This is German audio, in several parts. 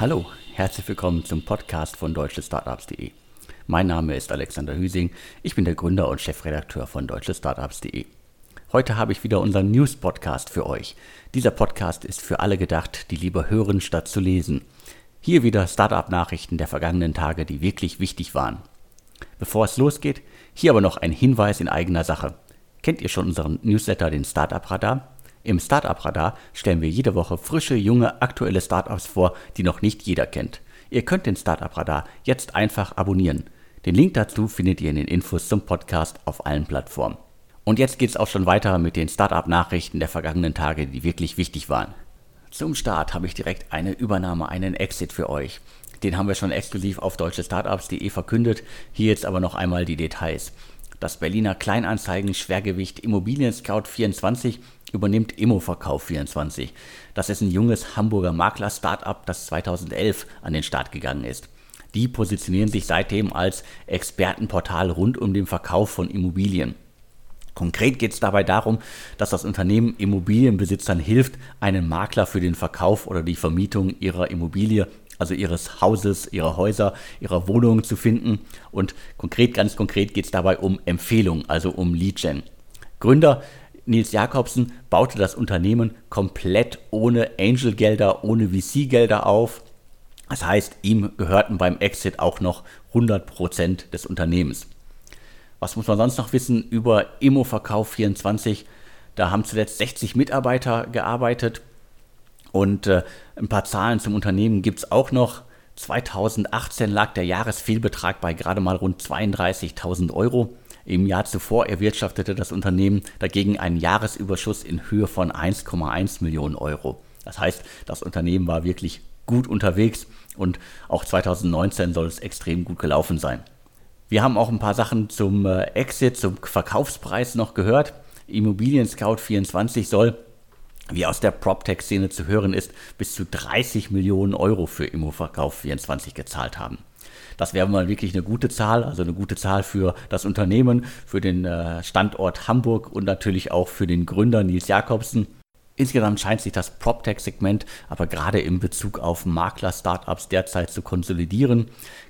Hallo, herzlich willkommen zum Podcast von deutschestartups.de. Mein Name ist Alexander Hüsing, ich bin der Gründer und Chefredakteur von deutschestartups.de. Heute habe ich wieder unseren News-Podcast für euch. Dieser Podcast ist für alle gedacht, die lieber hören statt zu lesen. Hier wieder Startup-Nachrichten der vergangenen Tage, die wirklich wichtig waren. Bevor es losgeht, hier aber noch ein Hinweis in eigener Sache. Kennt ihr schon unseren Newsletter, den Startup Radar? Im Startup Radar stellen wir jede Woche frische, junge, aktuelle Startups vor, die noch nicht jeder kennt. Ihr könnt den Startup Radar jetzt einfach abonnieren. Den Link dazu findet ihr in den Infos zum Podcast auf allen Plattformen. Und jetzt geht's auch schon weiter mit den Startup-Nachrichten der vergangenen Tage, die wirklich wichtig waren. Zum Start habe ich direkt eine Übernahme, einen Exit für euch. Den haben wir schon exklusiv auf deutschestartups.de verkündet. Hier jetzt aber noch einmal die Details. Das Berliner Kleinanzeigen-Schwergewicht Immobilien Scout 24 übernimmt Immoverkauf24. Das ist ein junges Hamburger Makler-Startup, das 2011 an den Start gegangen ist. Die positionieren sich seitdem als Expertenportal rund um den Verkauf von Immobilien. Konkret geht es dabei darum, dass das Unternehmen Immobilienbesitzern hilft, einen Makler für den Verkauf oder die Vermietung ihrer Immobilie also ihres Hauses, ihrer Häuser, ihrer Wohnungen zu finden. Und konkret, ganz konkret geht es dabei um Empfehlungen, also um Lead-Gen. Gründer Nils Jakobsen baute das Unternehmen komplett ohne Angel-Gelder, ohne VC-Gelder auf. Das heißt, ihm gehörten beim Exit auch noch 100% des Unternehmens. Was muss man sonst noch wissen über Immoverkauf 24? Da haben zuletzt 60 Mitarbeiter gearbeitet und äh, ein paar Zahlen zum Unternehmen gibt es auch noch. 2018 lag der Jahresfehlbetrag bei gerade mal rund 32.000 Euro. Im Jahr zuvor erwirtschaftete das Unternehmen dagegen einen Jahresüberschuss in Höhe von 1,1 Millionen Euro. Das heißt, das Unternehmen war wirklich gut unterwegs und auch 2019 soll es extrem gut gelaufen sein. Wir haben auch ein paar Sachen zum äh, Exit, zum Verkaufspreis noch gehört. Immobilien Scout 24 soll wie aus der PropTech-Szene zu hören ist, bis zu 30 Millionen Euro für Immoverkauf 24 gezahlt haben. Das wäre mal wirklich eine gute Zahl, also eine gute Zahl für das Unternehmen, für den äh, Standort Hamburg und natürlich auch für den Gründer Nils Jakobsen. Insgesamt scheint sich das PropTech-Segment aber gerade in Bezug auf Makler-Startups derzeit zu konsolidieren.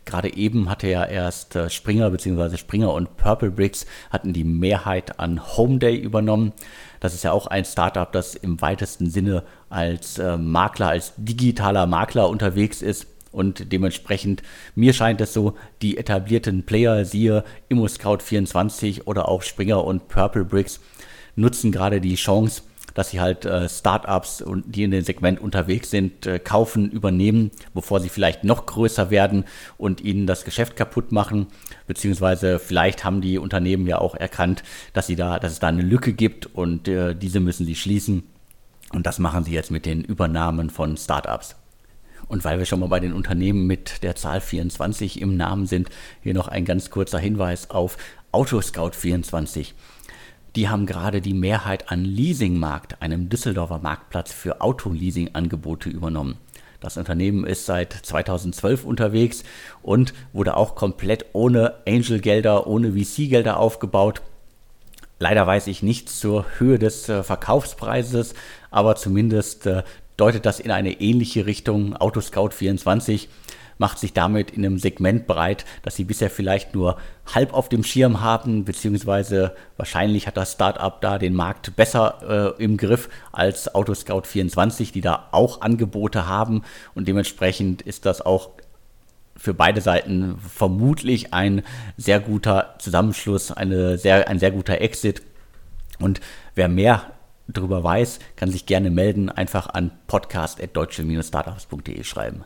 Gerade eben hatte ja erst äh, Springer bzw. Springer und Purple Bricks hatten die Mehrheit an Homeday übernommen. Das ist ja auch ein Startup, das im weitesten Sinne als äh, Makler, als digitaler Makler unterwegs ist. Und dementsprechend, mir scheint es so, die etablierten Player, siehe ImmoScout24 oder auch Springer und Purple Bricks, nutzen gerade die Chance, dass sie halt äh, Startups, die in dem Segment unterwegs sind, äh, kaufen, übernehmen, bevor sie vielleicht noch größer werden und ihnen das Geschäft kaputt machen. Beziehungsweise vielleicht haben die Unternehmen ja auch erkannt, dass sie da, dass es da eine Lücke gibt und äh, diese müssen sie schließen. Und das machen sie jetzt mit den Übernahmen von Startups. Und weil wir schon mal bei den Unternehmen mit der Zahl 24 im Namen sind, hier noch ein ganz kurzer Hinweis auf Autoscout 24. Die haben gerade die Mehrheit an Leasingmarkt, einem Düsseldorfer Marktplatz für Autoleasing-Angebote übernommen. Das Unternehmen ist seit 2012 unterwegs und wurde auch komplett ohne Angel-Gelder, ohne VC-Gelder aufgebaut. Leider weiß ich nichts zur Höhe des äh, Verkaufspreises, aber zumindest äh, deutet das in eine ähnliche Richtung. Autoscout 24 macht sich damit in einem Segment breit, das sie bisher vielleicht nur halb auf dem Schirm haben, beziehungsweise wahrscheinlich hat das Startup da den Markt besser äh, im Griff als Autoscout 24, die da auch Angebote haben und dementsprechend ist das auch für beide Seiten vermutlich ein sehr guter Zusammenschluss, eine sehr, ein sehr guter Exit. Und wer mehr darüber weiß, kann sich gerne melden, einfach an podcast.deutsche-startups.de schreiben.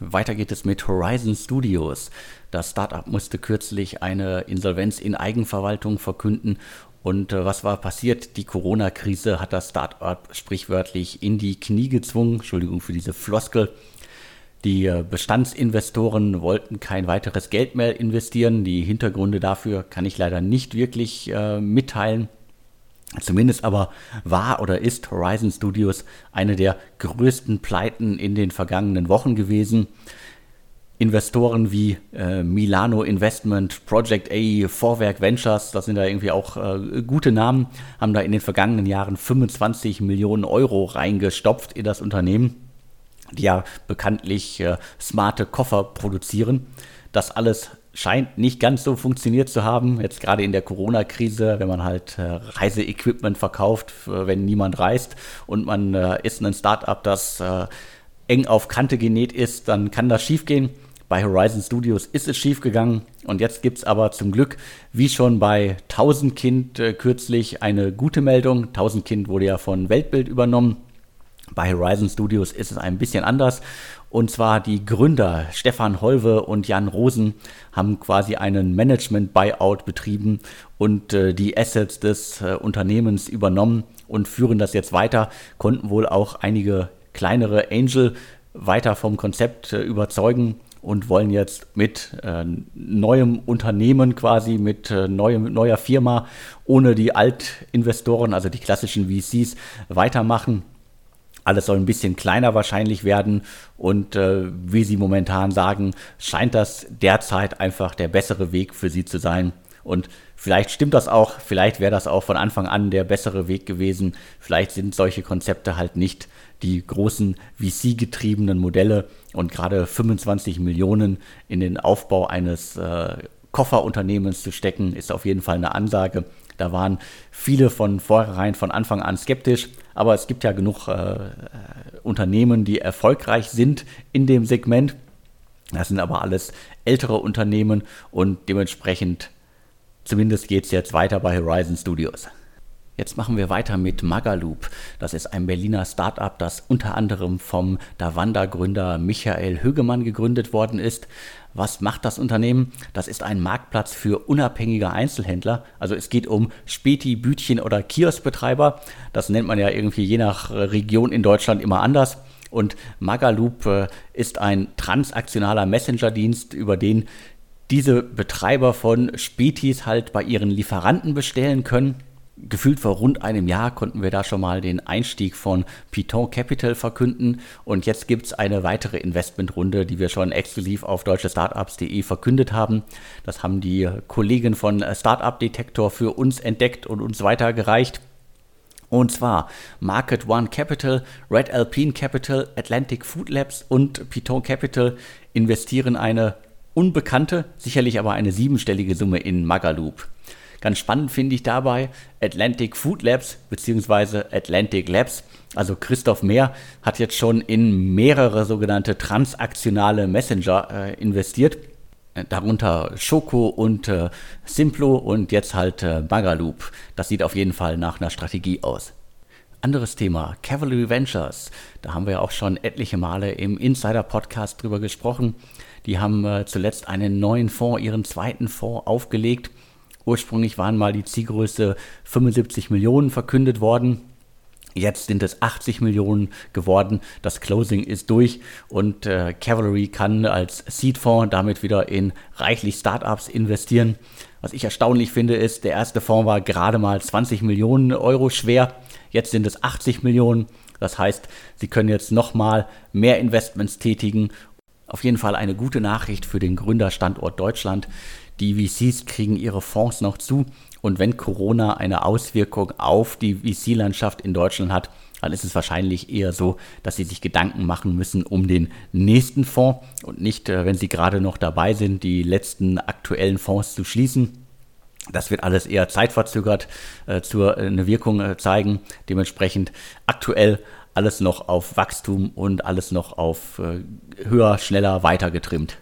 Weiter geht es mit Horizon Studios. Das Startup musste kürzlich eine Insolvenz in Eigenverwaltung verkünden. Und äh, was war passiert? Die Corona-Krise hat das Startup sprichwörtlich in die Knie gezwungen. Entschuldigung für diese Floskel. Die äh, Bestandsinvestoren wollten kein weiteres Geld mehr investieren. Die Hintergründe dafür kann ich leider nicht wirklich äh, mitteilen. Zumindest aber war oder ist Horizon Studios eine der größten Pleiten in den vergangenen Wochen gewesen. Investoren wie äh, Milano Investment, Project A, Vorwerk Ventures, das sind da irgendwie auch äh, gute Namen, haben da in den vergangenen Jahren 25 Millionen Euro reingestopft in das Unternehmen. die ja bekanntlich äh, smarte Koffer produzieren. Das alles scheint nicht ganz so funktioniert zu haben. Jetzt gerade in der Corona-Krise, wenn man halt äh, Reiseequipment verkauft, äh, wenn niemand reist und man äh, ist ein Startup, das eng auf Kante genäht ist, dann kann das schiefgehen. Bei Horizon Studios ist es schiefgegangen und jetzt gibt es aber zum Glück, wie schon bei 1000 Kind kürzlich, eine gute Meldung. 1000 Kind wurde ja von Weltbild übernommen. Bei Horizon Studios ist es ein bisschen anders. Und zwar die Gründer Stefan Holve und Jan Rosen haben quasi einen Management-Buyout betrieben und äh, die Assets des äh, Unternehmens übernommen und führen das jetzt weiter, konnten wohl auch einige kleinere Angel weiter vom Konzept äh, überzeugen und wollen jetzt mit äh, neuem Unternehmen quasi, mit äh, neuem, neuer Firma, ohne die Altinvestoren, also die klassischen VCs, weitermachen. Alles soll ein bisschen kleiner wahrscheinlich werden und äh, wie Sie momentan sagen, scheint das derzeit einfach der bessere Weg für Sie zu sein. Und vielleicht stimmt das auch, vielleicht wäre das auch von Anfang an der bessere Weg gewesen. Vielleicht sind solche Konzepte halt nicht die großen VC-getriebenen Modelle und gerade 25 Millionen in den Aufbau eines äh, Kofferunternehmens zu stecken, ist auf jeden Fall eine Ansage. Da waren viele von vornherein von Anfang an skeptisch, aber es gibt ja genug äh, Unternehmen, die erfolgreich sind in dem Segment. Das sind aber alles ältere Unternehmen und dementsprechend zumindest geht es jetzt weiter bei Horizon Studios. Jetzt machen wir weiter mit Magaloop. Das ist ein Berliner Startup, das unter anderem vom Davanda-Gründer Michael Högemann gegründet worden ist. Was macht das Unternehmen? Das ist ein Marktplatz für unabhängige Einzelhändler. Also es geht um Späti, Bütchen oder Kioskbetreiber. Das nennt man ja irgendwie je nach Region in Deutschland immer anders. Und Magaloop äh, ist ein transaktionaler Messenger-Dienst, über den diese Betreiber von Spätis halt bei ihren Lieferanten bestellen können gefühlt vor rund einem Jahr konnten wir da schon mal den Einstieg von Python Capital verkünden und jetzt gibt es eine weitere Investmentrunde, die wir schon exklusiv auf deutschestartups.de verkündet haben. Das haben die Kollegen von Startup Detektor für uns entdeckt und uns weitergereicht. Und zwar Market One Capital, Red Alpine Capital, Atlantic Food Labs und Python Capital investieren eine unbekannte, sicherlich aber eine siebenstellige Summe in Magaloop. Ganz spannend finde ich dabei Atlantic Food Labs bzw. Atlantic Labs. Also Christoph Mehr hat jetzt schon in mehrere sogenannte transaktionale Messenger äh, investiert. Äh, darunter Schoko und äh, Simplo und jetzt halt äh, Magaloop. Das sieht auf jeden Fall nach einer Strategie aus. Anderes Thema, Cavalry Ventures. Da haben wir ja auch schon etliche Male im Insider-Podcast drüber gesprochen. Die haben äh, zuletzt einen neuen Fonds, ihren zweiten Fonds aufgelegt Ursprünglich waren mal die Zielgröße 75 Millionen verkündet worden. Jetzt sind es 80 Millionen geworden. Das Closing ist durch und äh, Cavalry kann als Seed-Fonds damit wieder in reichlich Startups investieren. Was ich erstaunlich finde, ist, der erste Fonds war gerade mal 20 Millionen Euro schwer. Jetzt sind es 80 Millionen. Das heißt, sie können jetzt nochmal mehr Investments tätigen. Auf jeden Fall eine gute Nachricht für den Gründerstandort Deutschland. Die VCs kriegen ihre Fonds noch zu. Und wenn Corona eine Auswirkung auf die VC-Landschaft in Deutschland hat, dann ist es wahrscheinlich eher so, dass sie sich Gedanken machen müssen um den nächsten Fonds und nicht, äh, wenn sie gerade noch dabei sind, die letzten aktuellen Fonds zu schließen. Das wird alles eher zeitverzögert äh, zur, äh, eine Wirkung äh, zeigen. Dementsprechend aktuell alles noch auf Wachstum und alles noch auf äh, höher, schneller, weiter getrimmt.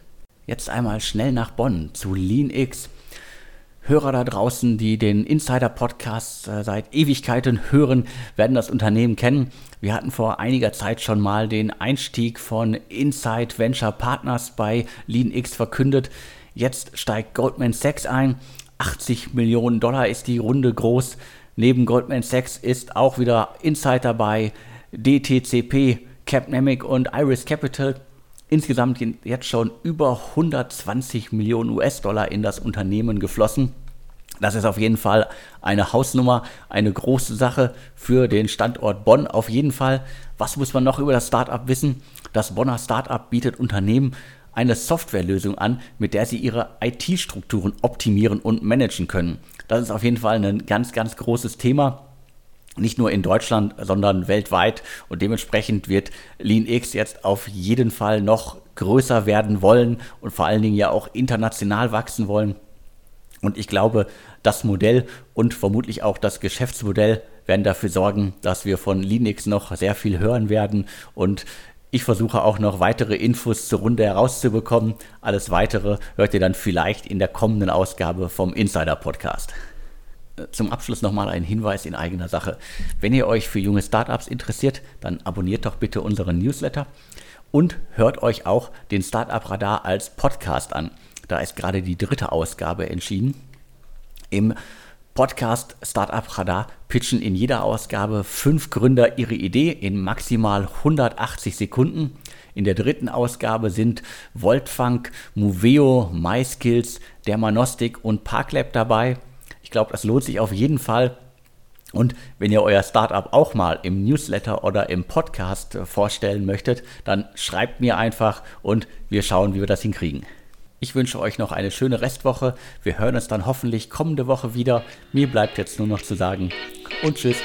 Jetzt einmal schnell nach Bonn zu LeanX. Hörer da draußen, die den Insider-Podcast äh, seit Ewigkeiten hören, werden das Unternehmen kennen. Wir hatten vor einiger Zeit schon mal den Einstieg von Inside Venture Partners bei LeanX verkündet. Jetzt steigt Goldman Sachs ein. 80 Millionen Dollar ist die Runde groß. Neben Goldman Sachs ist auch wieder Insider dabei, DTCP, Capnemic und Iris Capital insgesamt jetzt schon über 120 Millionen US-Dollar in das Unternehmen geflossen. Das ist auf jeden Fall eine Hausnummer, eine große Sache für den Standort Bonn. Auf jeden Fall. Was muss man noch über das Startup wissen? Das Bonner Startup bietet Unternehmen eine Softwarelösung an, mit der sie ihre IT-Strukturen optimieren und managen können. Das ist auf jeden Fall ein ganz, ganz großes Thema. Nicht nur in Deutschland, sondern weltweit. Und dementsprechend wird LeanX jetzt auf jeden Fall noch größer werden wollen und vor allen Dingen ja auch international wachsen wollen. Und ich glaube, das Modell und vermutlich auch das Geschäftsmodell werden dafür sorgen, dass wir von Linux noch sehr viel hören werden. Und ich versuche auch noch weitere Infos zur Runde herauszubekommen. Alles weitere hört ihr dann vielleicht in der kommenden Ausgabe vom Insider Podcast zum Abschluss nochmal ein Hinweis in eigener Sache. Wenn ihr euch für junge Startups interessiert, dann abonniert doch bitte unseren Newsletter und hört euch auch den Startup Radar als Podcast an. Da ist gerade die dritte Ausgabe entschieden. Im Podcast Startup Radar pitchen in jeder Ausgabe fünf Gründer ihre Idee in maximal 180 Sekunden. In der dritten Ausgabe sind Voltfunk, Moveo, MySkills, Dermanostik und Parklab dabei. Ich glaube, das lohnt sich auf jeden Fall. Und wenn ihr euer Startup auch mal im Newsletter oder im Podcast äh, vorstellen möchtet, dann schreibt mir einfach und wir schauen, wie wir das hinkriegen. Ich wünsche euch noch eine schöne Restwoche. Wir hören uns dann hoffentlich kommende Woche wieder. Mir bleibt jetzt nur noch zu sagen und tschüss.